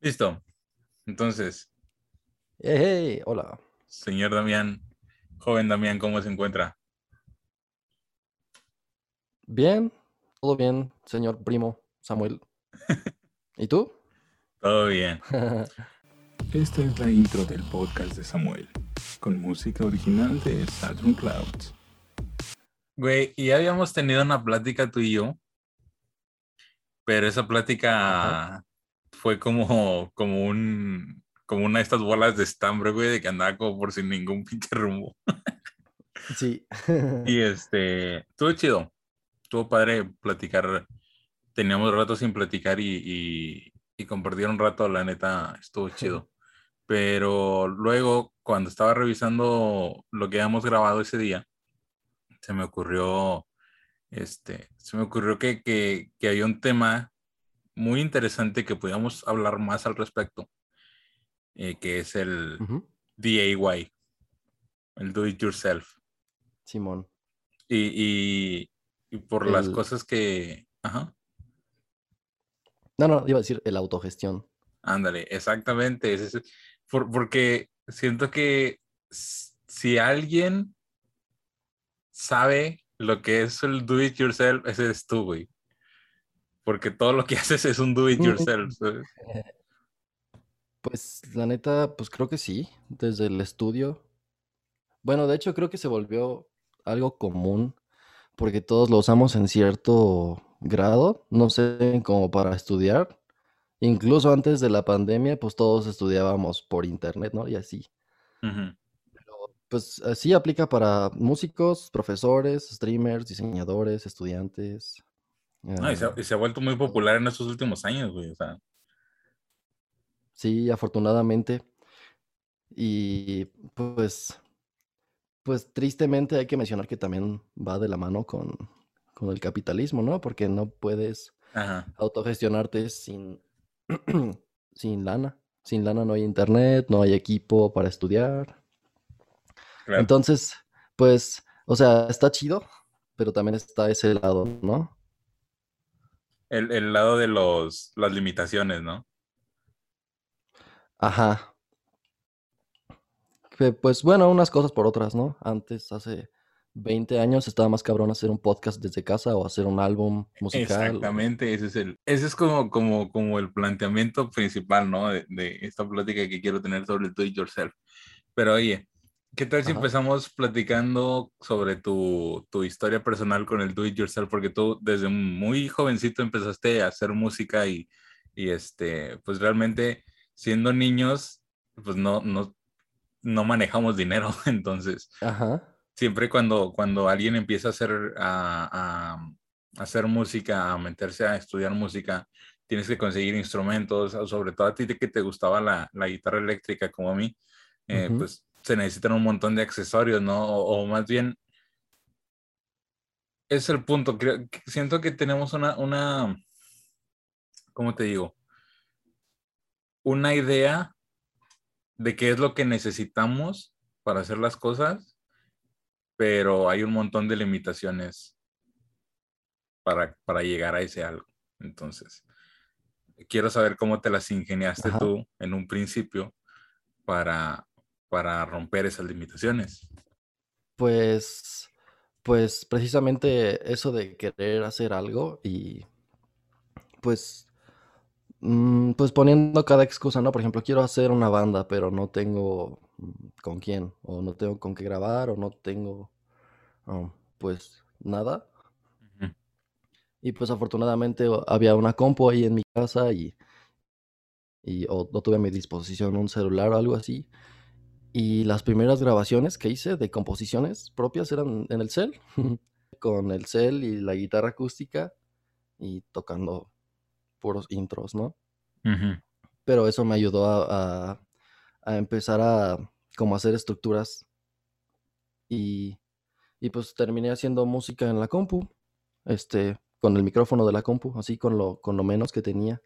Listo. Entonces, Hey, hey, hola. señor Damián, joven Damián, ¿cómo se encuentra? Bien, todo bien, señor primo Samuel. ¿Y tú? Todo bien. Esta es la intro del podcast de Samuel, con música original de Saturn Clouds. Güey, y ya habíamos tenido una plática tú y yo, pero esa plática fue como, como un, como una de estas bolas de estambre, güey, de que andaba como por sin ningún pinche rumbo. Sí. Y este, estuvo chido, estuvo padre platicar, teníamos rato sin platicar y, y, y compartir un rato, la neta, estuvo chido. Pero luego, cuando estaba revisando lo que habíamos grabado ese día, se me ocurrió, este, se me ocurrió que, que, que había un tema muy interesante que podíamos hablar más al respecto, eh, que es el Ujú, DIY, el do it yourself. Simón. Y, y, y por las cosas que, ajá, No, no, iba a decir el autogestión. ándale, exactamente, es ese- por- porque siento que si alguien sabe lo que es el do it yourself, ese eres tú, güey. Porque todo lo que haces es un do it yourself. ¿sabes? Pues la neta, pues creo que sí, desde el estudio. Bueno, de hecho creo que se volvió algo común porque todos lo usamos en cierto grado, no sé, como para estudiar. Incluso antes de la pandemia, pues todos estudiábamos por internet, ¿no? Y así. Ujú. Pues así aplica para músicos, profesores, streamers, diseñadores, estudiantes. No, y, se, y se ha vuelto muy popular en estos últimos años, güey. O sea, sí, afortunadamente. Y pues, pues tristemente hay que mencionar que también va de la mano con, con el capitalismo, ¿no? Porque no puedes ajá. autogestionarte sin, sin lana. Sin lana no hay internet, no hay equipo para estudiar. Claro. Entonces, pues, o sea, está chido, pero también está ese lado, ¿no? El, el lado de los, las limitaciones, ¿no? Ajá. Que, pues bueno, unas cosas por otras, ¿no? Antes, hace 20 años, estaba más cabrón hacer un podcast desde casa o hacer un álbum musical. o- Exactamente, ese es el, ese es como, como, como el planteamiento principal, ¿no? De, de esta plática que quiero tener sobre el do it yourself. Pero oye, ¿qué tal si Ajá. empezamos platicando sobre tu, tu historia personal con el do it yourself? Porque tú desde muy jovencito empezaste a hacer música y, y este, pues realmente siendo niños, pues no, no, no manejamos dinero, entonces Ajá. siempre cuando, cuando alguien empieza a hacer, a, a- hacer música, a meterse a estudiar música, tienes que conseguir instrumentos, sobre todo a ti que te gustaba la, la guitarra eléctrica como a mí, eh, Ujú. pues se necesitan un montón de accesorios, ¿no? O, o más bien, es el punto, creo, siento que tenemos una, una, ¿cómo te digo? Una idea de qué es lo que necesitamos para hacer las cosas, pero hay un montón de limitaciones para, para llegar a ese algo. Entonces, quiero saber cómo te las ingeniaste Ajá. tú en un principio para, para romper esas limitaciones. Pues, pues precisamente eso de querer hacer algo y pues, mm, pues poniendo cada excusa, ¿no? Por ejemplo, quiero hacer una banda, pero no tengo con quién, o no tengo con qué grabar, o no tengo, um, pues, nada. Y pues afortunadamente había una compu ahí en mi casa y, y o, no tuve a mi disposición un celular o algo así. Y las primeras grabaciones que hice de composiciones propias eran en el cel, con el cel y la guitarra acústica y tocando puros intros, ¿no? Pero eso me ayudó a, a- a empezar a como hacer estructuras y, y pues terminé haciendo música en la compu, este, con el micrófono de la compu, así con lo, con lo menos que tenía.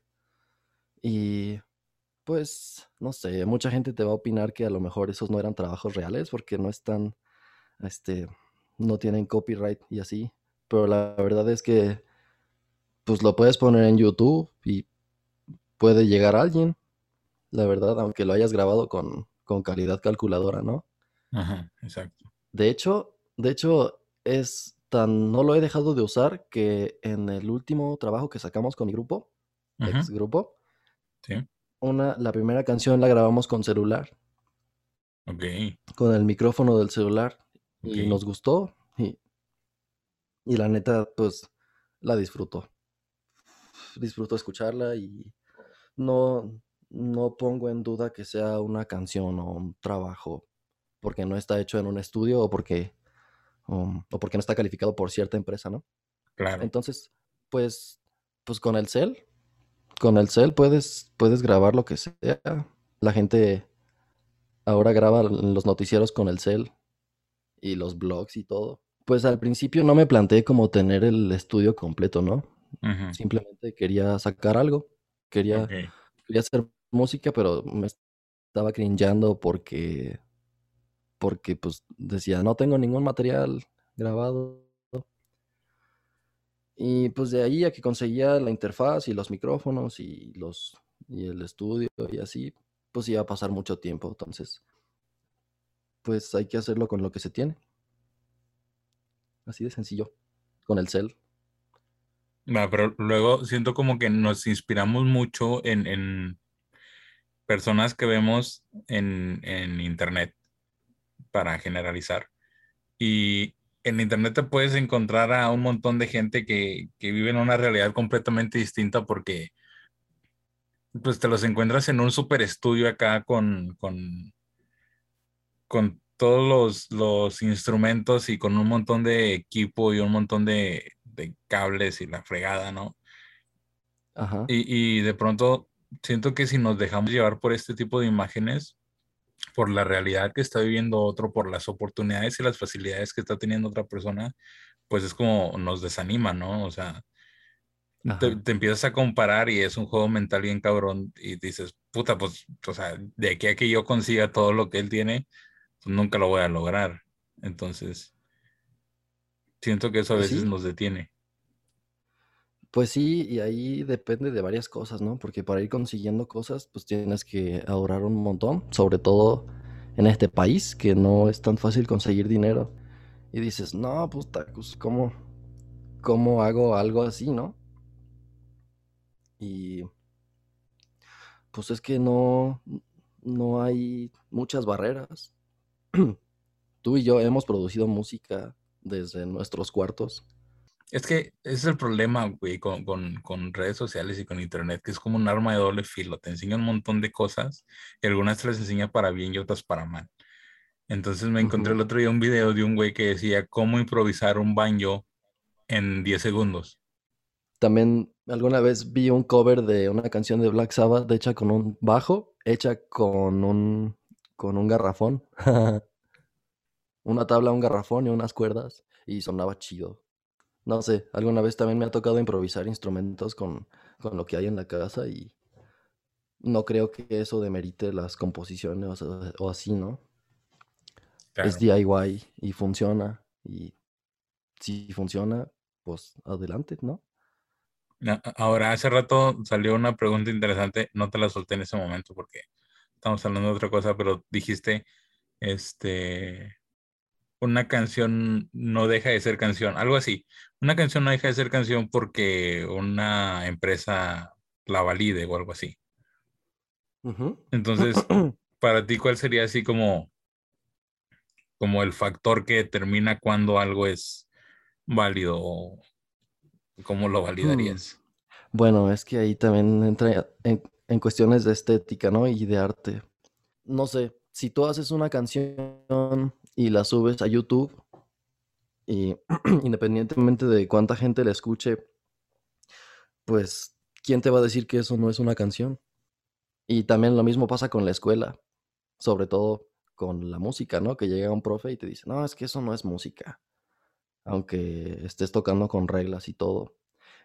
Y pues, no sé, mucha gente te va a opinar que a lo mejor esos no eran trabajos reales porque no están, este, no tienen copyright y así. Pero la verdad es que, pues lo puedes poner en YouTube y puede llegar alguien. la verdad, aunque lo hayas grabado con, con calidad calculadora, ¿no? Ajá, exacto. De hecho, de hecho, es tan, no lo he dejado de usar que en el último trabajo que sacamos con mi grupo, Ajá, ex grupo, sí, una, la primera canción la grabamos con celular, ok, con el micrófono del celular, y nos gustó, y, y la neta, pues, la disfruto. Disfruto escucharla y no, no pongo en duda que sea una canción o un trabajo porque no está hecho en un estudio o porque, um, o porque no está calificado por cierta empresa, ¿no? Claro. Entonces, pues, pues con el cel, con el cel puedes, puedes grabar lo que sea. La gente ahora graba los noticieros con el cel y los blogs y todo. Pues al principio no me planteé como tener el estudio completo, ¿no? Simplemente quería sacar algo, quería, quería hacer música, pero me estaba cringeando porque, porque pues decía, no tengo ningún material grabado. Y pues de ahí a que conseguía la interfaz y los micrófonos y los y el estudio y así, pues iba a pasar mucho tiempo. Entonces, pues hay que hacerlo con lo que se tiene. Así de sencillo. Con el cel. Pero luego siento como que nos inspiramos mucho en, en personas que vemos en, en internet, para generalizar. Y en internet te puedes encontrar a un montón de gente que, que vive en una realidad completamente distinta porque pues te los encuentras en un super estudio acá con, con, con todos los, los instrumentos y con un montón de equipo y un montón de, de cables y la fregada, ¿no? Ajá. Y, y de pronto siento que si nos dejamos llevar por este tipo de imágenes, por la realidad que está viviendo otro, por las oportunidades y las facilidades que está teniendo otra persona, pues es como nos desanima, ¿no? O sea, te, empiezas a comparar y es un juego mental bien cabrón y dices, puta, pues, o sea, de aquí a que yo consiga todo lo que él tiene, pues nunca lo voy a lograr. Entonces, siento que eso a Pues veces sí, nos detiene. Pues sí, y ahí depende de varias cosas, ¿no? Porque para ir consiguiendo cosas, pues tienes que ahorrar un montón, sobre todo en este país, que no es tan fácil conseguir dinero. Y dices, no, pues, tacos, ¿cómo, cómo hago algo así, no? Y pues es que no, no hay muchas barreras. Tú y yo hemos producido música desde nuestros cuartos. Es que ese es el problema, güey, con, con, con redes sociales y con internet, que es como un arma de doble filo. Te enseña un montón de cosas y algunas te las enseña para bien y otras para mal. Entonces me encontré el otro día un video de un güey que decía cómo improvisar un banjo en 10 segundos. También alguna vez vi un cover de una canción de Black Sabbath hecha con un bajo, hecha con un, con un garrafón. Una tabla, un garrafón y unas cuerdas y sonaba chido. No sé, alguna vez también me ha tocado improvisar instrumentos con, con lo que hay en la casa y no creo que eso demerite las composiciones o, o así, ¿no? Es. DIY y funciona. Y si funciona, pues adelante, ¿no? Na- Ahora, hace rato salió una pregunta interesante, no te la solté en ese momento porque estamos hablando de otra cosa, pero dijiste, este, una canción no deja de ser canción, algo así. Una canción no deja de ser canción porque una empresa la valide o algo así. Entonces, para ti, ¿cuál sería así como, como el factor que determina cuando algo es válido o cómo lo Hmm. validarías? Bueno, es que ahí también entra en, en cuestiones de estética, ¿no? Y de arte. No sé, si tú haces una canción y la subes a YouTube, y independientemente de cuánta gente la escuche, pues, ¿quién te va a decir que eso no es una canción? Y también lo mismo pasa con la escuela, sobre todo con la música, ¿no? Que llega un profe y te dice, no, es que eso no es música, aunque estés tocando con reglas y todo.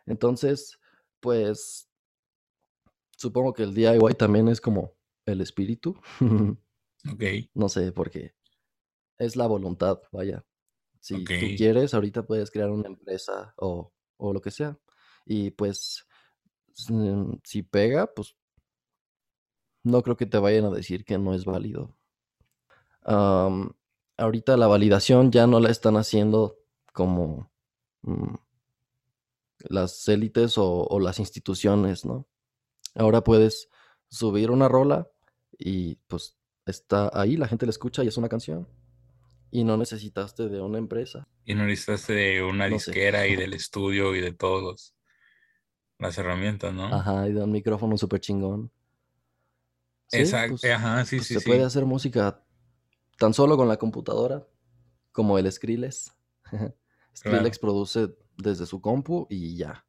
Entonces, pues, supongo que el DIY también es como el espíritu. Ok, No sé, porque es la voluntad, vaya. Si tú quieres, ahorita puedes crear una empresa o, o lo que sea. Y pues, mm, si pega, pues no creo que te vayan a decir que no es válido. Ahorita la validación ya no la están haciendo como mm, las élites o, o las instituciones, ¿no? Ahora puedes subir una rola y pues está ahí, la gente la escucha y es una canción. Y no necesitaste de una empresa. Y no necesitaste de una No sé. disquera y del estudio y de todas las herramientas, ¿no? Ajá, y de un micrófono súper chingón. Sí, Exacto, pues, ajá, sí, pues sí, se sí. puede hacer música tan solo con la computadora, como el Skrillex. Skrillex produce desde su compu y ya.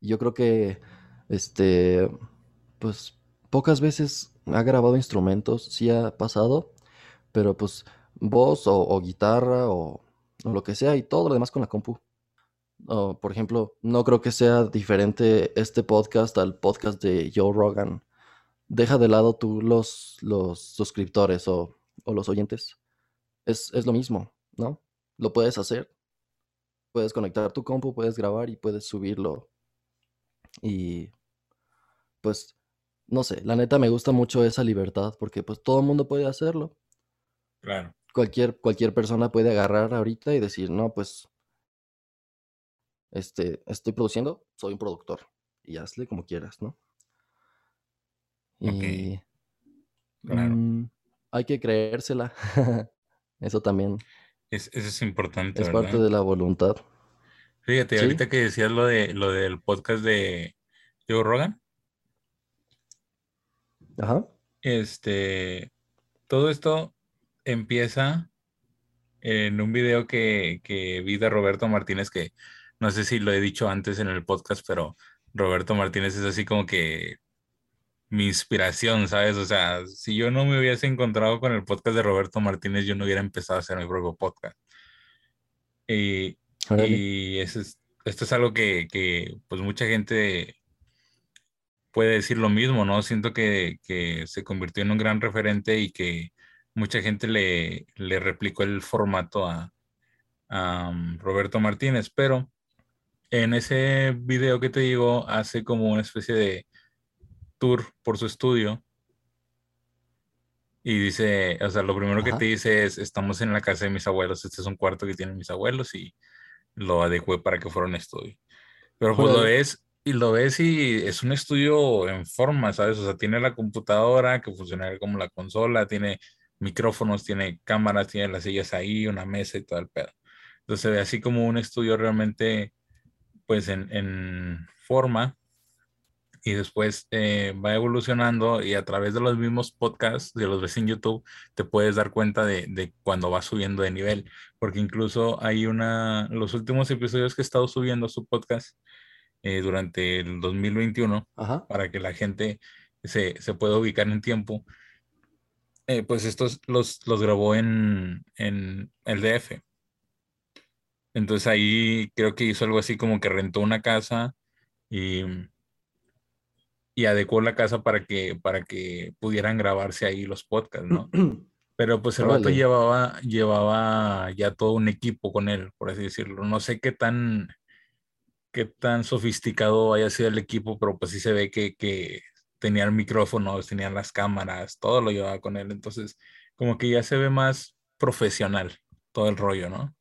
Yo creo que, este, pues, pocas veces ha grabado instrumentos, sí ha pasado, pero pues voz o, guitarra o, lo que sea y todo lo demás con la compu. Por ejemplo, no creo que sea diferente este podcast al podcast de Joe Rogan. Deja de lado tú los, los suscriptores o, o los oyentes. Es, es lo mismo, ¿no? Lo puedes hacer. Puedes conectar tu compu, puedes grabar y puedes subirlo. Y pues, no sé, la neta me gusta mucho esa libertad porque pues todo el mundo puede hacerlo. Claro. Cualquier, cualquier persona puede agarrar ahorita y decir, no, pues, este, estoy produciendo, soy un productor. Y hazle como quieras, ¿no? Y Claro. mm, hay que creérsela. Eso también Es, eso es importante, es ¿verdad? parte de la voluntad. Fíjate, Sí. ahorita que decías lo de lo del podcast de Joe Rogan, Ajá. este, todo esto empieza en un video que, que vi de Roberto Martínez, que no sé si lo he dicho antes en el podcast, pero Roberto Martínez es así como que mi inspiración, ¿sabes? O sea, si yo no me hubiese encontrado con el podcast de Roberto Martínez, yo no hubiera empezado a hacer mi propio podcast. Y, y es- esto es algo que, que, pues mucha gente puede decir lo mismo, ¿no? Siento que, que se convirtió en un gran referente y que mucha gente le, le replicó el formato a, a, um, Roberto Martínez, pero en ese video que te digo hace como una especie de tour por su estudio y dice, o sea, lo primero que Ajá. te dice es, estamos en la casa de mis abuelos, este es un cuarto que tienen mis abuelos y lo adecué para que fuera un estudio. Pero pues lo ves y lo ves y es un estudio en forma, ¿sabes? O sea, tiene la computadora que funciona como la consola, tiene micrófonos, tiene cámaras, tiene las sillas ahí, una mesa y todo el pedo. Entonces se ve así como un estudio realmente, pues en, en forma y después eh, va evolucionando y a través de los mismos podcasts, de los ves en YouTube, te puedes dar cuenta de, de cuando va subiendo de nivel, porque incluso hay una, los últimos episodios que he estado subiendo su podcast eh, durante el 2021, Ajá. para que la gente se, se pueda ubicar en tiempo, eh, pues estos los, los grabó en, en el DF. Entonces ahí creo que hizo algo así como que rentó una casa y y adecuó la casa para que, para que pudieran grabarse ahí los podcasts, ¿no? Pero pues el vato llevaba, llevaba ya todo un equipo con él, por así decirlo. No sé qué tan, qué tan sofisticado haya sido el equipo, pero pues sí se ve que, que tenían micrófonos, tenían las cámaras, todo lo llevaba con él. Entonces, como que ya se ve más profesional todo el rollo, ¿no?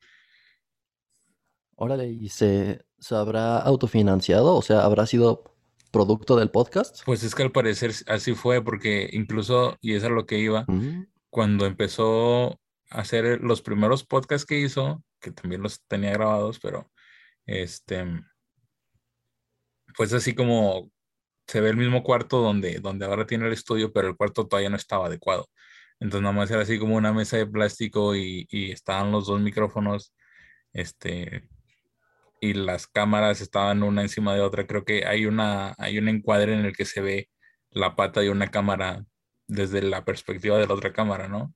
Órale, ¿y se, se habrá autofinanciado? O sea, ¿habrá sido producto del podcast? Pues es que al parecer así fue, porque incluso, y eso es a lo que iba, Mm, cuando empezó a hacer los primeros podcasts que hizo, que también los tenía grabados, pero este, pues así como se ve el mismo cuarto donde, donde ahora tiene el estudio, pero el cuarto todavía no estaba adecuado. Entonces nada más era así como una mesa de plástico y, y estaban los dos micrófonos, este, y las cámaras estaban una encima de otra. Creo que hay una, hay un encuadre en el que se ve la pata de una cámara desde la perspectiva de la otra cámara, ¿no?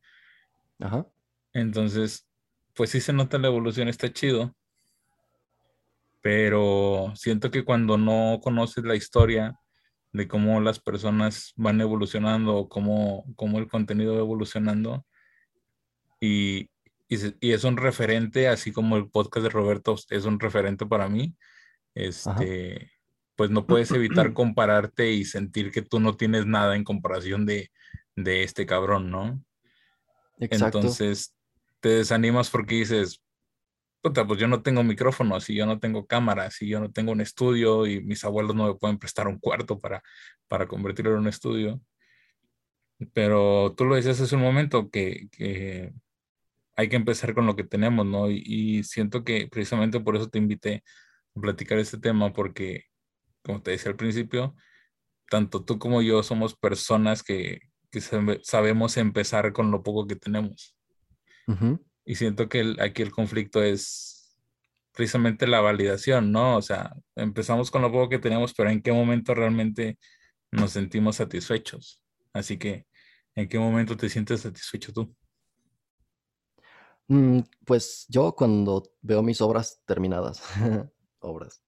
Ajá. Entonces, pues sí se nota la evolución, está chido. Pero siento que cuando no conoces la historia de cómo las personas van evolucionando o cómo, cómo el contenido va evolucionando y, y, es un referente, así como el podcast de Roberto es un referente para mí, Ajá. este, pues no puedes evitar compararte y sentir que tú no tienes nada en comparación de, de este cabrón, ¿no? Exacto. Entonces te desanimas porque dices, puta, pues yo no tengo micrófono, si yo no tengo cámara, si yo no tengo un estudio y mis abuelos no me pueden prestar un cuarto para, para convertirlo en un estudio. Pero tú lo decías hace un momento que, que hay que empezar con lo que tenemos, ¿no? Y, y, siento que precisamente por eso te invité a platicar este tema, porque, como te decía al principio, tanto tú como yo somos personas que, que sabemos empezar con lo poco que tenemos. Y siento que aquí el conflicto es precisamente la validación, ¿no? O sea, empezamos con lo poco que tenemos, pero ¿en qué momento realmente nos sentimos satisfechos? Así que, ¿en qué momento te sientes satisfecho tú? Mm, pues yo cuando veo mis obras terminadas, obras,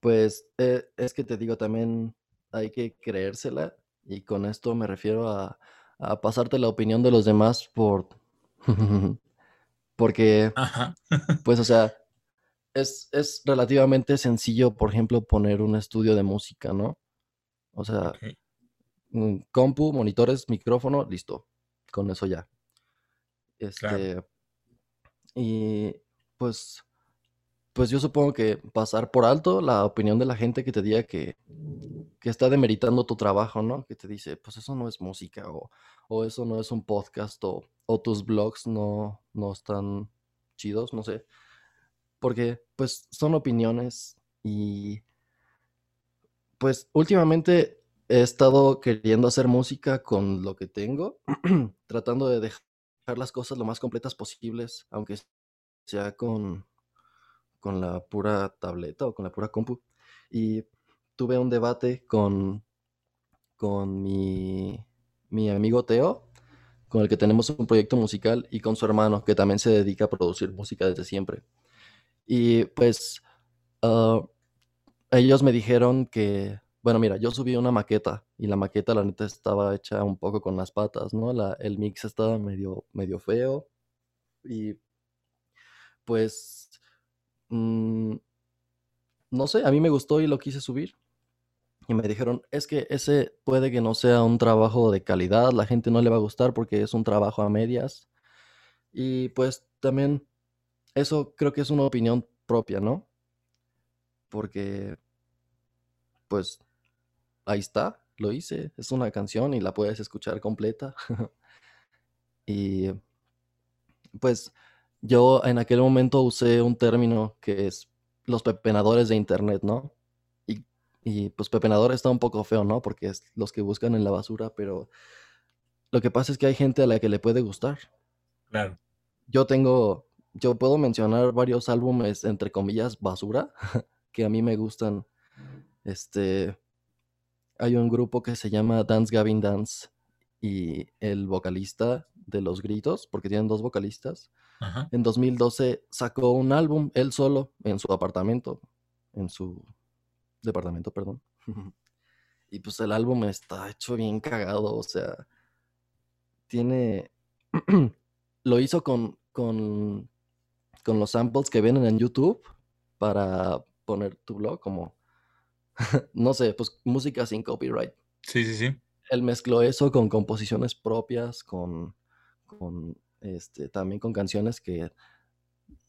pues eh, es que te digo también hay que creérsela y con esto me refiero a, a pasarte la opinión de los demás por... porque, pues o sea, es, es, relativamente sencillo, por ejemplo, poner un estudio de música, ¿no? O sea, compu, monitores, micrófono, listo. Con eso ya. Este. Y pues. Pues yo supongo que pasar por alto la opinión de la gente que te diga que, que está demeritando tu trabajo, ¿no? Que te dice, pues eso no es música, o, o eso no es un podcast, o, o tus blogs no, no están chidos, no sé. Porque, pues, son opiniones y. Pues últimamente he estado queriendo hacer música con lo que tengo, tratando de dejar las cosas lo más completas posibles, aunque sea con, con la pura tableta o con la pura compu. Y tuve un debate con, con mi, mi amigo Teo, con el que tenemos un proyecto musical, y con su hermano, que también se dedica a producir música desde siempre. Y pues ah, ellos me dijeron que bueno, mira, yo subí una maqueta y la maqueta la neta estaba hecha un poco con las patas, ¿no? La, el mix estaba medio, medio feo y pues mm, no sé, a mí me gustó y lo quise subir. Y me dijeron, es que ese puede que no sea un trabajo de calidad, la gente no le va a gustar porque es un trabajo a medias. Y pues también eso creo que es una opinión propia, ¿no? Porque pues ahí está, lo hice. Es una canción y la puedes escuchar completa. y pues yo en aquel momento usé un término que es los pepenadores de internet, ¿no? Y, y pues pepenador está un poco feo, ¿no? Porque es los que buscan en la basura, pero lo que pasa es que hay gente a la que le puede gustar. Claro. Yo tengo, yo puedo mencionar varios álbumes, entre comillas, basura, que a mí me gustan. Este, hay un grupo que se llama Dance Gavin Dance y el vocalista de Los Gritos, porque tienen dos vocalistas, en 2012 sacó un álbum él solo en su apartamento, en su departamento, perdón. y pues el álbum está hecho bien cagado, o sea, tiene... lo hizo con, con, con los samples que vienen en YouTube para poner tu blog como no sé, pues música sin copyright. Sí, sí, sí. Él mezcló eso con composiciones propias, con, con este, también con canciones que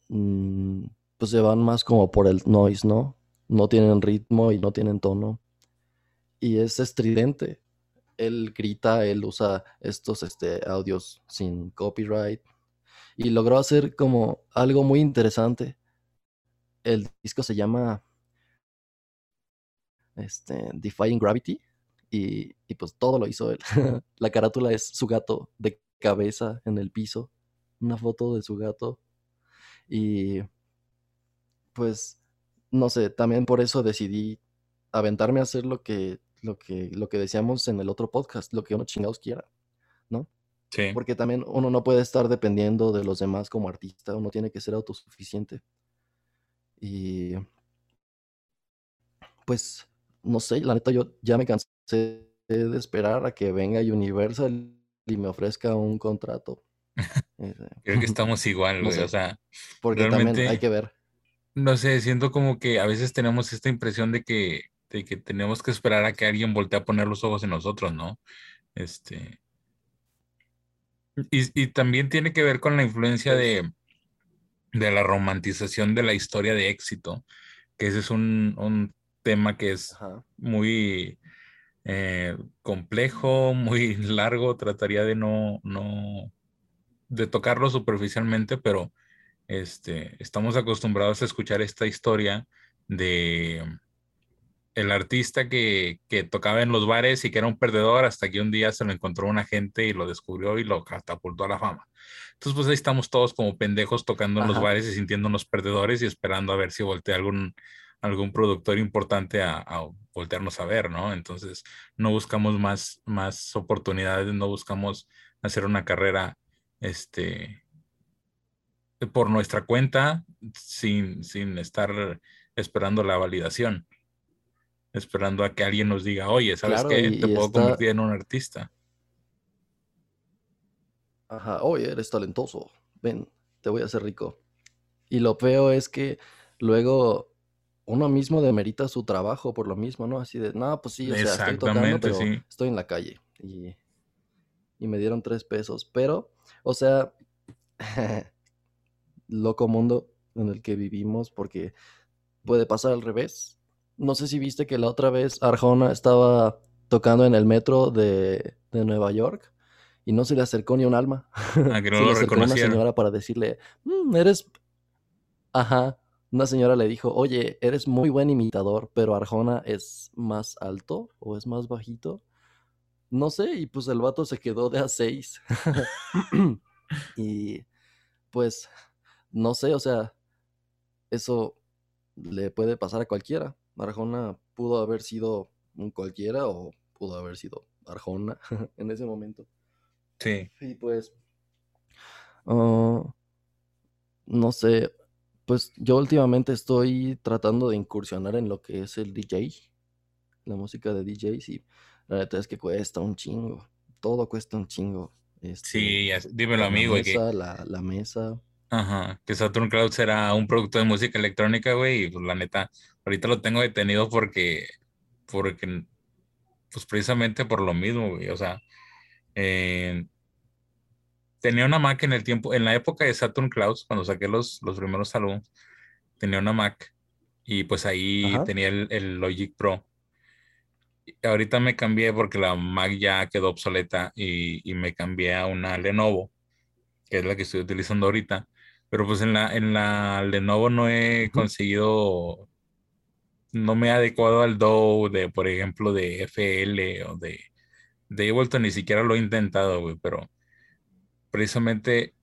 mm, pues se van más como por el noise, ¿no? No tienen ritmo y no tienen tono. Y es estridente. Él grita, él usa estos este, audios sin copyright. Y logró hacer como algo muy interesante. El disco se llama este, Defying Gravity. Y, pues todo lo hizo él. la carátula es su gato de cabeza en el piso. Una foto de su gato. Y pues, no sé, también por eso decidí aventarme a hacer lo que, lo que, lo que decíamos en el otro podcast, lo que uno chingados quiera, ¿no? Sí. Porque también uno no puede estar dependiendo de los demás como artista, uno tiene que ser autosuficiente. Y pues no sé, la neta yo ya me cansé de esperar a que venga Universal y me ofrezca un contrato. Creo que estamos igual, güey, o sea, porque también hay que ver. No sé, siento como que a veces tenemos esta impresión de que de que tenemos que esperar a que alguien voltee a poner los ojos en nosotros, ¿no? Este. Y, y también tiene que ver con la influencia de, de la romantización de la historia de éxito, que ese es un, un tema que es Ajá. muy eh, complejo, muy largo, trataría de no, no, de tocarlo superficialmente, pero este, estamos acostumbrados a escuchar esta historia de el artista que, que, tocaba en los bares y que era un perdedor hasta que un día se lo encontró una gente y lo descubrió y lo catapultó a la fama. Entonces, pues ahí estamos todos como pendejos tocando en los bares y sintiéndonos perdedores y esperando a ver si voltea algún, algún productor importante a, a, voltearnos a ver, ¿no? Entonces, no buscamos más, más oportunidades, no buscamos hacer una carrera este, por nuestra cuenta sin, sin estar esperando la validación, esperando a que alguien nos diga, oye, ¿sabes Claro, qué? Te puedo está- convertir en un artista. Ajá, oye, eres talentoso. Ven, te voy a hacer rico. Y lo feo es que luego uno mismo demerita su trabajo por lo mismo, ¿no? Así de, no, pues sí, o sea, estoy tocando, pero sí. estoy en la calle. Y, y me dieron tres pesos. Pero, o sea, loco mundo en el que vivimos, porque puede pasar al revés. No sé si viste que la otra vez Arjona estaba tocando en el metro de, de Nueva York y no se le acercó ni un alma. A que no Se lo le acercó una señora para decirle, "Mm, eres... Ajá. Una señora le dijo, oye, eres muy buen imitador, pero Arjona es más alto o es más bajito. No sé, y pues el vato se quedó de a seis. y pues, no sé, o sea, eso le puede pasar a cualquiera. Arjona pudo haber sido un cualquiera o pudo haber sido Arjona en ese momento. Sí, Y pues, ah, no sé, pues yo últimamente estoy tratando de incursionar en lo que es el DJ, la música de DJs y la neta es que cuesta un chingo, todo cuesta un chingo. Este, sí, dímelo la que, mesa, la, la mesa. ajá, que Saturn Clouds era un producto de música electrónica, güey, y pues la neta, ahorita lo tengo detenido porque, porque, pues precisamente por lo mismo, güey, o sea, eh, tenía una Mac en el tiempo, en la época de Saturn Clouds, cuando saqué los, los primeros álbumes, tenía una Mac y pues ahí Ajá. tenía el, el Logic Pro. Y ahorita me cambié porque la Mac ya quedó obsoleta y, y me cambié a una Lenovo, que es la que estoy utilizando ahorita. Pero pues en la, en la Lenovo no he Ujú. conseguido, no me he adecuado al DAW de, por ejemplo, de FL o de, de Ableton, ni siquiera lo he intentado, güey, pero precisamente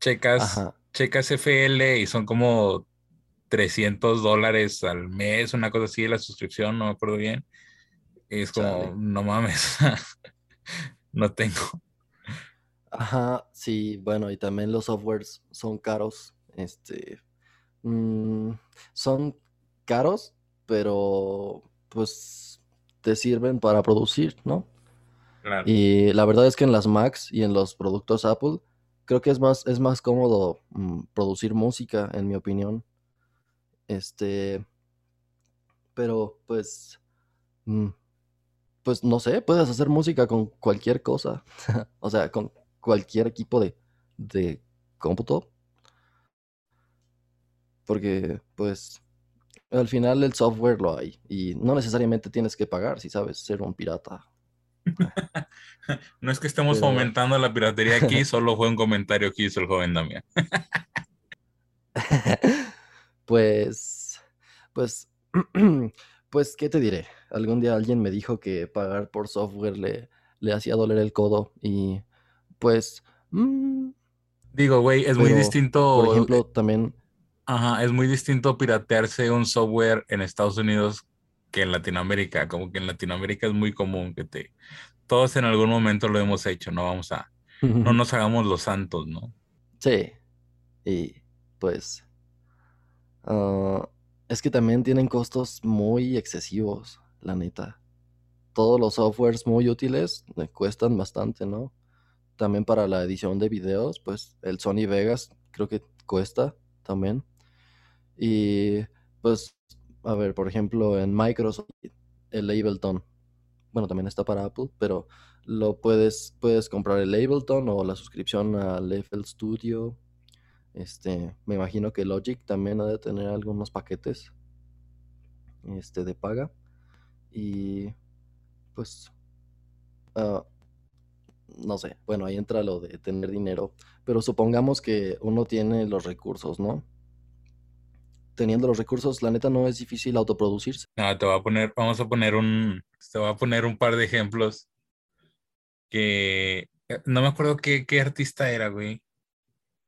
checas, Ajá. checas FL y son como 300 dólares al mes, una cosa así, la suscripción, no me acuerdo bien. Y es como, no mames, no tengo. Ajá, sí, bueno, y también los softwares son caros. Este, mm, son caros, pero pues te sirven para producir, ¿no? Y la verdad es que en las Macs y en los productos Apple, creo que es más, es más cómodo mm, producir música, en mi opinión. Este, pero pues, mm, pues no sé, puedes hacer música con cualquier cosa. O sea, con cualquier equipo de, de cómputo. Porque, pues, al final el software lo hay. Y no necesariamente tienes que pagar si sabes ser un pirata. No es que estemos Pero- fomentando la piratería aquí, solo fue un comentario que hizo el joven Damián. Pues, pues, pues, ¿qué te diré? Algún día alguien me dijo que pagar por software le, le hacía doler el codo y pues, mm, Digo, güey, es muy distinto. por ejemplo, también, Ajá, es muy distinto piratearse un software en Estados Unidos que en Latinoamérica. Como que en Latinoamérica es muy común que te. Todos en algún momento lo hemos hecho, no vamos a. No nos hagamos los santos, ¿no? sí, y pues, ah, es que también tienen costos muy excesivos, la neta. Todos los softwares muy útiles cuestan bastante, ¿no? También para la edición de videos, pues el Sony Vegas creo que cuesta también. Y pues a ver, por ejemplo, en Microsoft, el Ableton, bueno, también está para Apple, pero lo puedes, puedes comprar el Ableton o la suscripción al FL Studio. Este, me imagino que Logic también ha de tener algunos paquetes este, de paga. Y pues, ah, no sé, bueno, ahí entra lo de tener dinero, pero supongamos que uno tiene los recursos, ¿no? Teniendo los recursos, la neta no es difícil autoproducirse. No, te voy a poner, vamos a poner un, te voy a poner un par de ejemplos que eh, no me acuerdo qué, qué artista era, güey.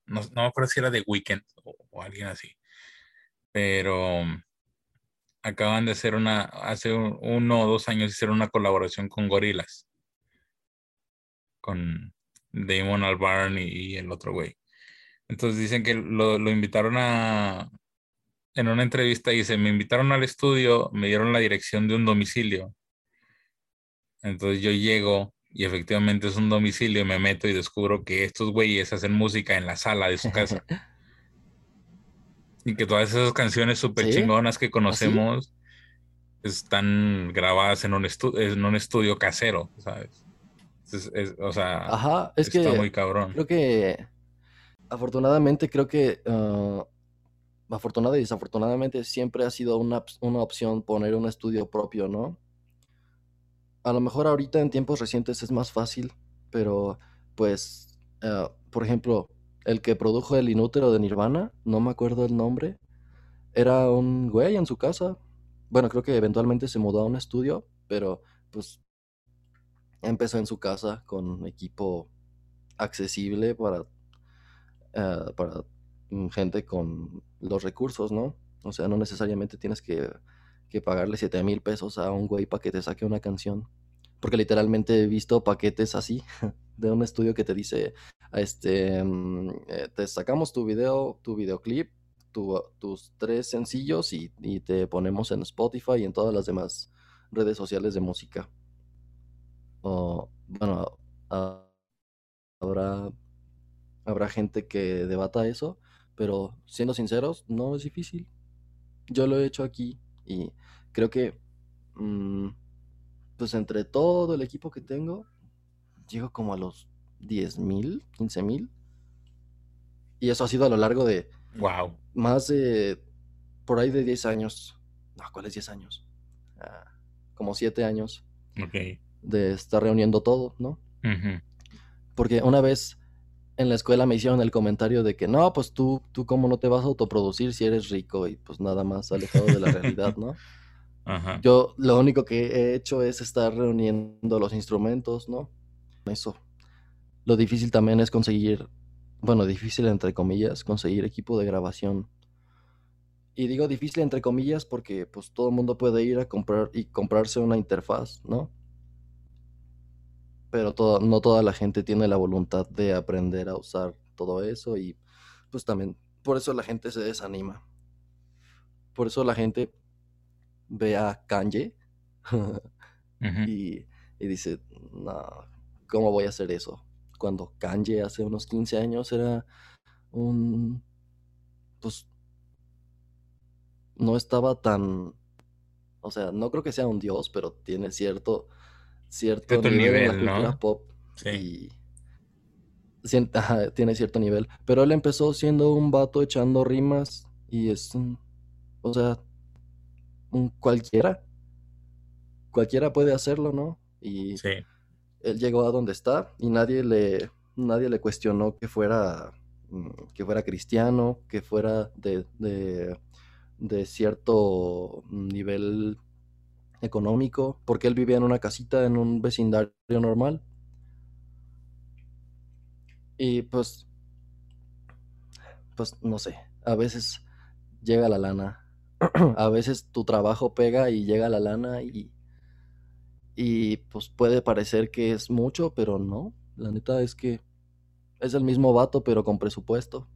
No, no, me acuerdo si era The Weeknd o, alguien así. Pero acaban de hacer una, hace uno o dos años hicieron una colaboración con Gorilas. Con Damon Albarn y, el otro güey. Entonces dicen que lo, lo, invitaron a, en una entrevista, dice, me invitaron al estudio, me dieron la dirección de un domicilio. Entonces yo llego y efectivamente es un domicilio, me meto y descubro que estos güeyes hacen música en la sala de su casa. Y que todas esas canciones súper chingonas que ¿Ah, conocemos están grabadas en un, en un estudio casero, ¿sabes? o sea, Ajá, es está muy cabrón. Creo que, afortunadamente, creo que, uh, afortunadamente y desafortunadamente, siempre ha sido una, una opción poner un estudio propio, ¿no? A lo mejor ahorita en tiempos recientes es más fácil, pero pues, uh, por ejemplo, el que produjo el inútero de Nirvana, no me acuerdo el nombre, era un güey en su casa. Bueno, creo que eventualmente se mudó a un estudio, pero pues empezó en su casa con equipo accesible para, uh, para gente con los recursos, ¿no? O sea, no necesariamente tienes que, que pagarle 7 mil pesos a un güey para que te saque una canción. Porque literalmente he visto paquetes así de un estudio que te dice, este, mm, eh, te sacamos tu video, tu videoclip, tus tres sencillos y, te ponemos en Spotify y en todas las demás redes sociales de música. O, bueno, habrá, habrá gente que debata eso, pero siendo sinceros, no es difícil. Yo lo he hecho aquí y creo que, mm, pues entre todo el equipo que tengo, llego como a los 10 mil, 15 mil. Y eso ha sido a lo largo de... Wow. Más de... Por ahí de 10 años. No, ¿cuáles 10 años? Ah, como 7 años. Ok. De estar reuniendo todo, ¿no? Porque una vez en la escuela me hicieron el comentario de que no, pues tú, tú cómo no te vas a autoproducir si eres rico y pues nada más alejado de la realidad, ¿no? Ajá. Yo lo único que he hecho es estar reuniendo los instrumentos, ¿no? Eso. Lo difícil también es conseguir, bueno, difícil entre comillas, conseguir equipo de grabación. Y digo difícil entre comillas porque pues todo el mundo puede ir a comprar y comprarse una interfaz, ¿no? Pero no toda la gente tiene la voluntad de aprender a usar todo eso y pues también por eso la gente se desanima. Por eso la gente ve a Kanye y, y, dice, no, ¿cómo voy a hacer eso? cuando Kanye hace unos 15 años era un, pues, no estaba tan, o sea, no creo que sea un dios, pero tiene cierto, cierto, nivel, en la cultura pop. Sí. Y tiene cierto nivel. Pero él empezó siendo un vato echando rimas y es un, o sea, un cualquiera. Cualquiera puede hacerlo, ¿no? Y sí él llegó a donde está y nadie le, nadie le cuestionó que fuera, mm, que fuera cristiano, que fuera de, de, cierto nivel económico, porque él vivía en una casita en un vecindario normal. Y pues, pues no sé, a veces llega la lana, a veces tu trabajo pega y llega la lana y y pues puede parecer que es mucho, pero no. La neta es que es el mismo vato, pero con presupuesto.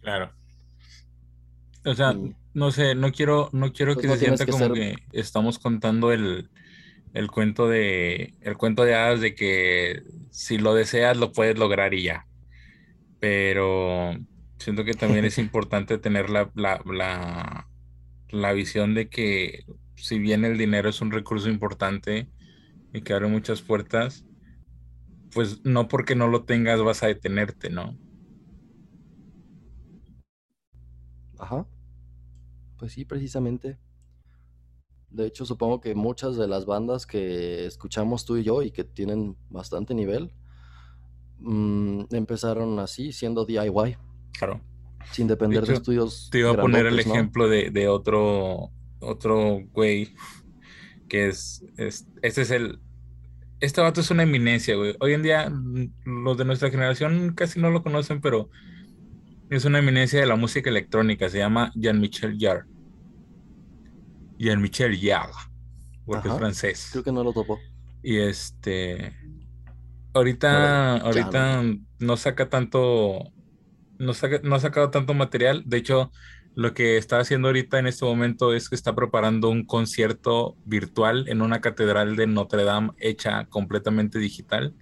Claro. O sea, no sé, no quiero, no quiero pues, que se sienta como que estamos contando el, el cuento de el cuento de hadas de que si lo deseas lo puedes lograr y ya. Pero siento que también es importante tener la, la, la visión de que si bien el dinero es un recurso importante y que abre muchas puertas, pues no porque no lo tengas vas a detenerte, ¿no? Ajá. Pues sí, precisamente. De hecho, supongo que muchas de las bandas que escuchamos tú y yo y que tienen bastante nivel, mm, empezaron así, siendo DIY. Claro. Sin depender de, estudios. Te iba a poner el ejemplo de, otro, otro güey que es, es, este es el, este vato es una eminencia, güey. Hoy en día los de nuestra generación casi no lo conocen, pero es una eminencia de la música electrónica. Se llama Jean-Michel Jarre. Jean-Michel Jarre, porque es francés. Creo que no lo topo. Y este, ahorita, ahorita no saca tanto, no, saca, no ha sacado tanto material. De hecho, lo que está haciendo ahorita en este momento es que está preparando un concierto virtual en una catedral de Notre Dame hecha completamente digital.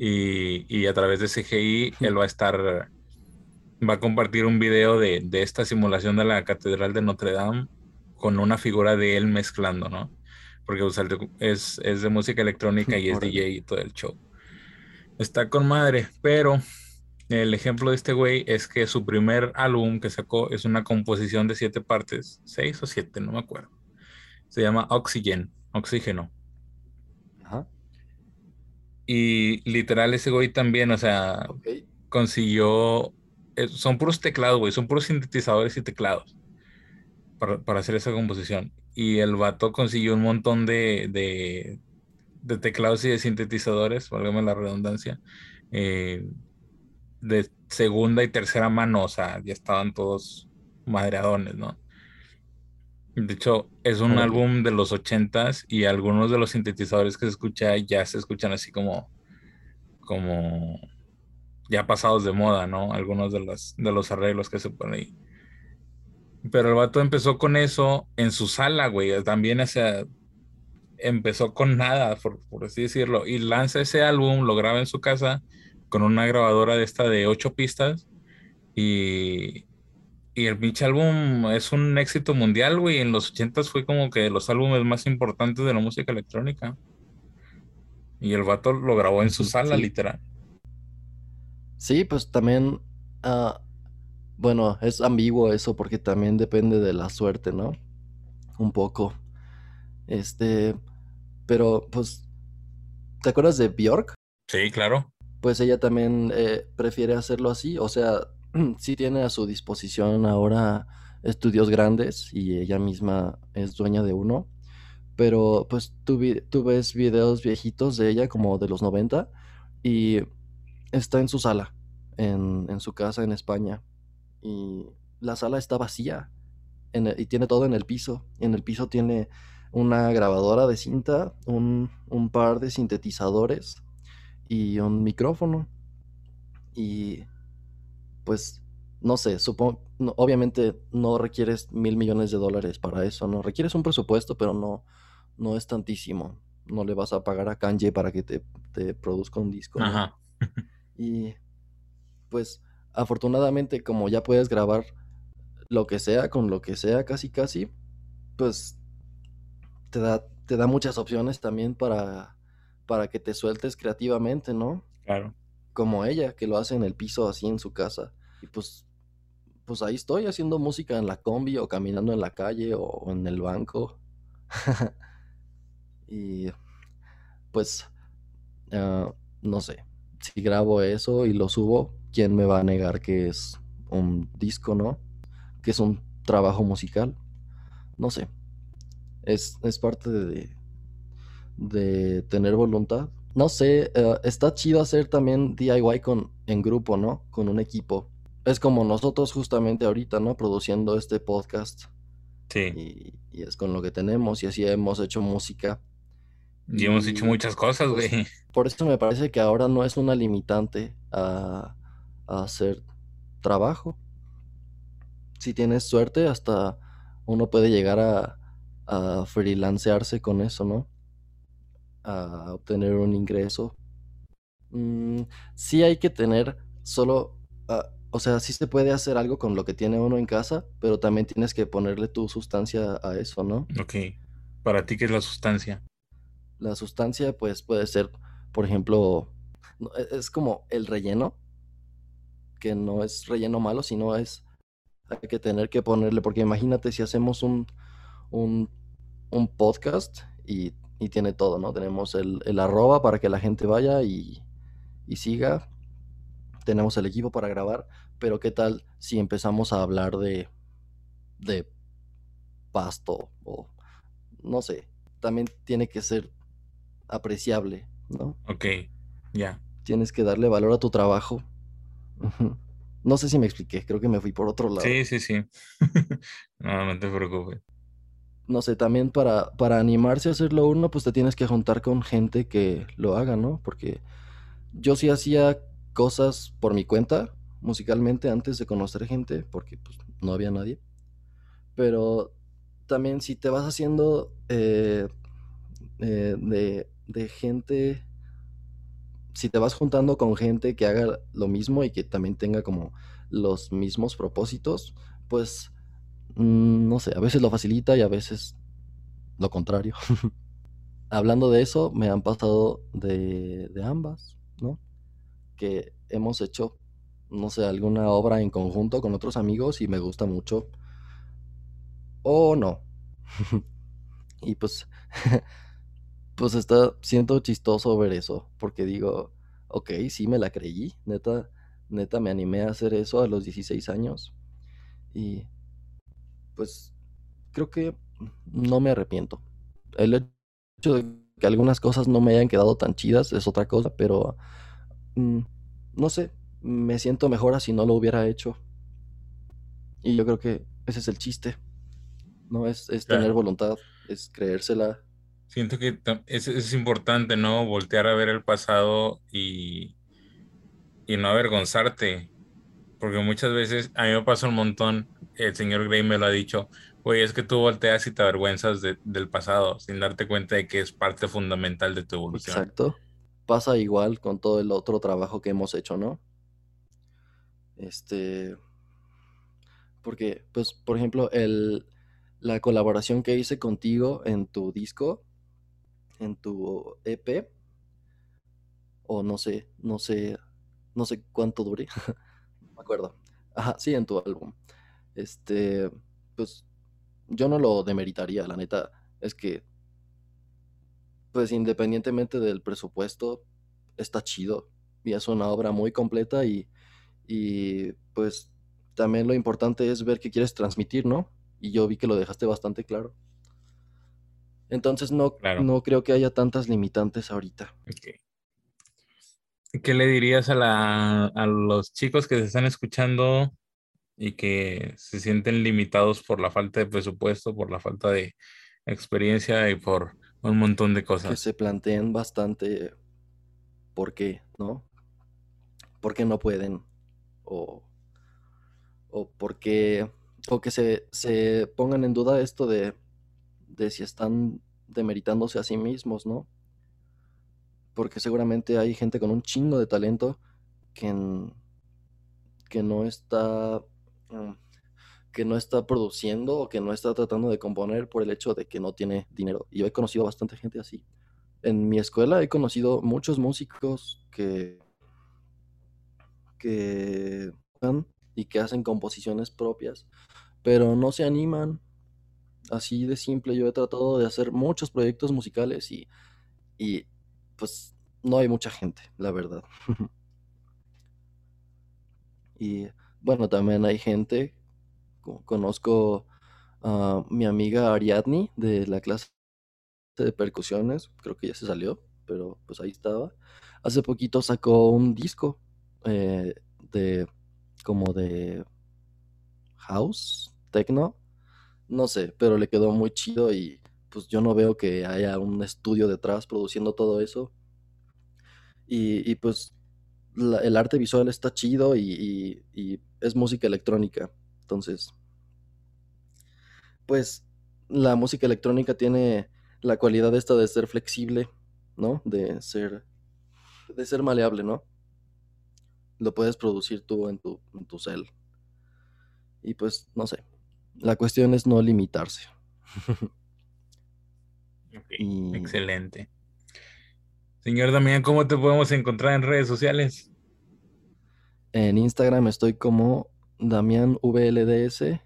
Y, a través de CGI él va a estar, va a compartir un video de, esta simulación de la catedral de Notre Dame con una figura de él mezclando, ¿no? Porque es, es de música electrónica y es DJ y todo el show. Está con madre, pero el ejemplo de este güey es que su primer álbum que sacó es una composición de siete partes, seis o siete, no me acuerdo. Se llama Oxygen, Oxígeno. Ajá. Y literal ese güey también, o sea, consiguió, son puros teclados, güey, son puros sintetizadores y teclados para, hacer esa composición. Y el vato consiguió un montón de, de, de teclados y de sintetizadores, válgame la redundancia. Eh, de segunda y tercera mano, o sea, ya estaban todos madreadones, ¿no? De hecho, es un álbum de los ochentas y algunos de los sintetizadores que se escucha ya se escuchan así como, como ya pasados de moda, ¿no? Algunos de los, de los arreglos que se ponen ahí. Pero el vato empezó con eso en su sala, güey. También, o sea, empezó con nada, por, por así decirlo. Y lanza ese álbum, lo graba en su casa con una grabadora de esta de ocho pistas y, y el pinche álbum es un éxito mundial, güey. En los ochentas fue como que de los álbumes más importantes de la música electrónica. Y el vato lo grabó en su sala, literal. Sí, pues también, ah, bueno, es ambiguo eso porque también depende de la suerte, ¿no? Un poco. Este, pero pues, ¿te acuerdas de Bjork? Sí, claro pues ella también eh, prefiere hacerlo así. O sea, sí tiene a su disposición ahora estudios grandes y ella misma es dueña de uno. Pero pues tú, tú ves videos viejitos de ella como de los 90 y está en su sala, en, en su casa en España. Y la sala está vacía y tiene todo en el piso. En el piso tiene una grabadora de cinta, un, un par de sintetizadores y un micrófono. Y pues, no sé, supongo, obviamente no requieres mil millones de dólares para eso, ¿no? Requieres un presupuesto, pero no, no es tantísimo. No le vas a pagar a Kanye para que te, te produzca un disco. y pues, afortunadamente, como ya puedes grabar lo que sea, con lo que sea, casi casi, pues te da, te da muchas opciones también para para que te sueltes creativamente, ¿no? Claro. Como ella, que lo hace en el piso así en su casa. Y pues, pues ahí estoy haciendo música en la combi o caminando en la calle o, en el banco. y pues, ah, no sé, si grabo eso y lo subo, ¿quién me va a negar que es un disco, no? Que es un trabajo musical. No sé. Es, es parte de, de tener voluntad. No sé, eh, está chido hacer también DIY con, en grupo, ¿no? Con un equipo. Es como nosotros justamente ahorita, ¿no? Produciendo este podcast. Sí. Y, es con lo que tenemos y así hemos hecho música. Y, hemos hecho muchas cosas, güey. por eso me parece que ahora no es una limitante a, a hacer trabajo. Si tienes suerte, hasta uno puede llegar a, a freelancearse con eso, ¿no? a obtener un ingreso. Mm, sí hay que tener solo, ah, o sea, sí se puede hacer algo con lo que tiene uno en casa, pero también tienes que ponerle tu sustancia a eso, ¿no? Ok. ¿Para ti qué es la sustancia? La sustancia, pues puede ser, por ejemplo, e- es como el relleno, que no es relleno malo, sino es, hay que tener que ponerle, porque imagínate si hacemos un, un, un podcast y, y tiene todo, ¿no? Tenemos el, el arroba para que la gente vaya y, y siga, tenemos el equipo para grabar, pero ¿qué tal si empezamos a hablar de, de pasto o no sé? También tiene que ser apreciable, ¿no? Ok, ya. Tienes que darle valor a tu trabajo. No sé si me expliqué, creo que me fui por otro lado. Sí, sí, sí. No, no te preocupes. No sé, también para, para animarse a hacerlo uno, pues te tienes que juntar con gente que lo haga, ¿no? Porque yo sí hacía cosas por mi cuenta, musicalmente, antes de conocer gente, porque pues no había nadie. Pero también si te vas haciendo eh, eh, de, de gente, si te vas juntando con gente que haga lo mismo y que también tenga como los mismos propósitos, pues mm, no sé, a veces lo facilita y a veces lo contrario. Hablando de eso, me han pasado de, de ambas, ¿no? Que hemos hecho, no sé, alguna obra en conjunto con otros amigos y me gusta mucho. O no. Y pues, pues está, siento chistoso ver eso, porque digo, ok, sí me la creí, neta, neta me animé a hacer eso a los 16 años y pues creo que no me arrepiento. El hecho de que algunas cosas no me hayan quedado tan chidas es otra cosa, pero mm, no sé, me siento mejor así no lo hubiera hecho. Y yo creo que ese es el chiste, ¿no? Es, es tener voluntad, es creérsela. Siento que es, es importante, ¿no? Voltear a ver el pasado y, y no avergonzarte. Porque muchas veces a mí me pasa un montón, el señor Gray me lo ha dicho, güey, es que tú volteas y te avergüenzas de- del pasado sin darte cuenta de que es parte fundamental de tu evolución. Exacto. Pasa igual con todo el otro trabajo que hemos hecho, ¿no? Este, porque, pues, por ejemplo, el, la colaboración que hice contigo en tu disco, en tu EP, o no sé, no sé, no sé cuánto dure, no me acuerdo. Ajá, sí, en tu álbum. Este, pues, yo no lo demeritaría, la neta, es que, pues, independientemente del presupuesto, está chido y es una obra muy completa y, y pues también lo importante es ver qué quieres transmitir, ¿no? Y yo vi que lo dejaste bastante claro. Entonces no, Claro. no creo que haya tantas limitantes ahorita. ¿Qué le dirías a, la, a los chicos que se están escuchando y que se sienten limitados por la falta de presupuesto, por la falta de experiencia y por un montón de Que cosas? se planteen bastante por qué, ¿no? ¿Por qué no pueden? O, o por qué, o que se, se pongan en duda esto de, de si están demeritándose a sí mismos, ¿no? Porque seguramente hay gente con un chingo de talento que, que no está mm, que no está produciendo o que no está tratando de componer por el hecho de que no tiene dinero. Y yo he conocido bastante gente así. En mi escuela he conocido muchos músicos que que y que hacen composiciones propias, pero no se animan. Así de simple, yo he tratado de hacer muchos proyectos musicales y, y pues no hay mucha gente, la verdad. Y bueno, también hay gente, co- conozco a mi amiga Ariadne de la clase de percusiones, creo que ya se salió, pero pues ahí estaba. Hace poquito sacó un disco eh, de como de house, techno, no sé, pero le quedó muy chido y pues yo no veo que haya un estudio detrás produciendo todo eso. Y, y, pues el arte visual está chido y, y- y es música electrónica. Entonces, pues la música electrónica tiene la cualidad esta de ser flexible, ¿no? De ser, de ser maleable, ¿no? lo puedes producir tú en tu, en tu cel. Y pues, no sé. La cuestión es no limitarse. Excelente. Señor Damián, ¿cómo te podemos encontrar en redes sociales? En Instagram estoy como Damián VLDS,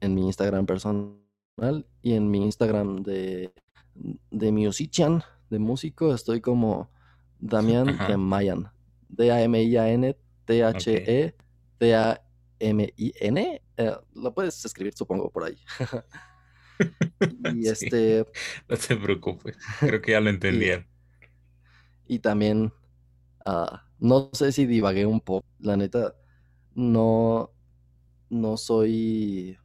en mi Instagram personal y en mi Instagram de, de musician, de músico, estoy como Damián de Mayan. D-A-M-I-A-N, T-H-E, T-A-M-I-N. Eh, lo puedes escribir, supongo, por ahí. y este. No te preocupes, creo que ya lo entendieron. Y, también, ah, no sé si divagué un poco. La neta, no, no soy.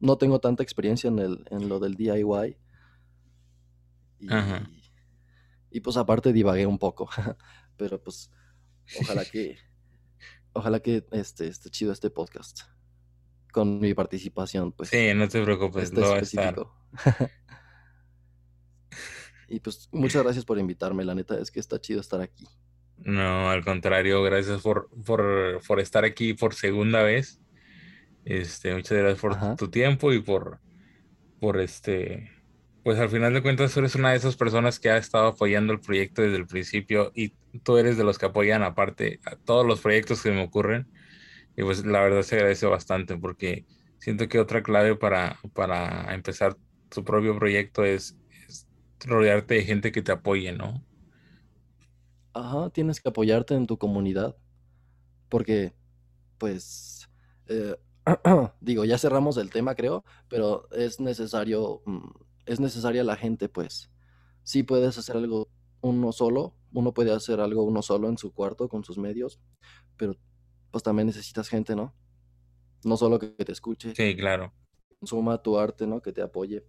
No tengo tanta experiencia en, el, en lo del DIY. Y, y pues aparte divagué un poco. Pero pues ojalá que ojalá que este esté chido este podcast con mi participación, pues. Sí, no te preocupes, lo va a estar. y pues muchas gracias por invitarme, la neta es que está chido estar aquí. No, al contrario, gracias por, por, por estar aquí por segunda vez. Este, muchas gracias por tu tiempo y por, por este, pues al final de cuentas eres una de esas personas que ha estado apoyando el proyecto desde el principio y tú eres de los que apoyan aparte a todos los proyectos que me ocurren. Y pues la verdad se agradece bastante porque siento que otra clave para, para empezar tu propio proyecto es, rodearte de gente que te apoye, ¿no? Ajá, tienes que apoyarte en tu comunidad porque pues eh, digo, ya cerramos el tema creo, pero es necesario, mm, es necesaria la gente pues. Sí puedes hacer algo uno solo, uno puede hacer algo uno solo en su cuarto con sus medios, pero pues también necesitas gente, ¿no? No solo que te escuche. Sí, claro. Suma tu arte, ¿no? Que te apoye.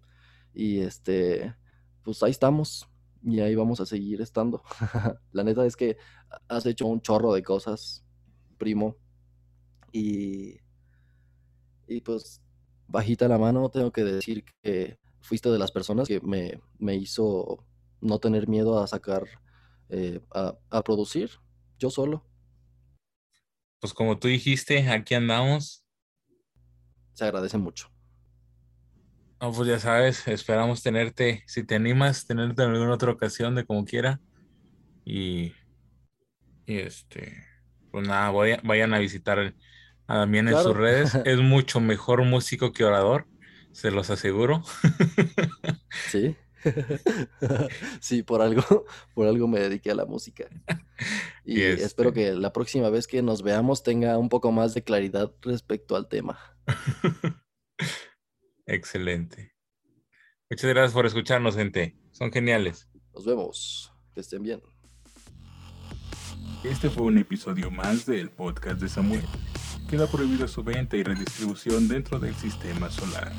Y este, pues ahí estamos. Y ahí vamos a seguir estando. la neta es que has hecho un chorro de cosas, primo. Y, y pues, bajita la mano, tengo que decir que fuiste de las personas que me, me hizo no tener miedo a sacar, eh, a, a producir yo solo pues como tú dijiste, aquí andamos. Se agradece mucho. No, pues ya sabes, esperamos tenerte, si te animas, tenerte en alguna otra ocasión de como quiera. Y, este, pues nada, vayan a visitar a Damián en sus redes. Es mucho mejor músico que orador, se los aseguro. Sí. sí, por algo, por algo me dediqué a la música. Y espero este que la próxima vez que nos veamos tenga un poco más de claridad respecto al tema. Excelente. Muchas gracias por escucharnos, gente. Son geniales. Nos vemos. Que estén bien. Este fue un episodio más del podcast de Samuel. Queda prohibida su venta y redistribución dentro del sistema solar.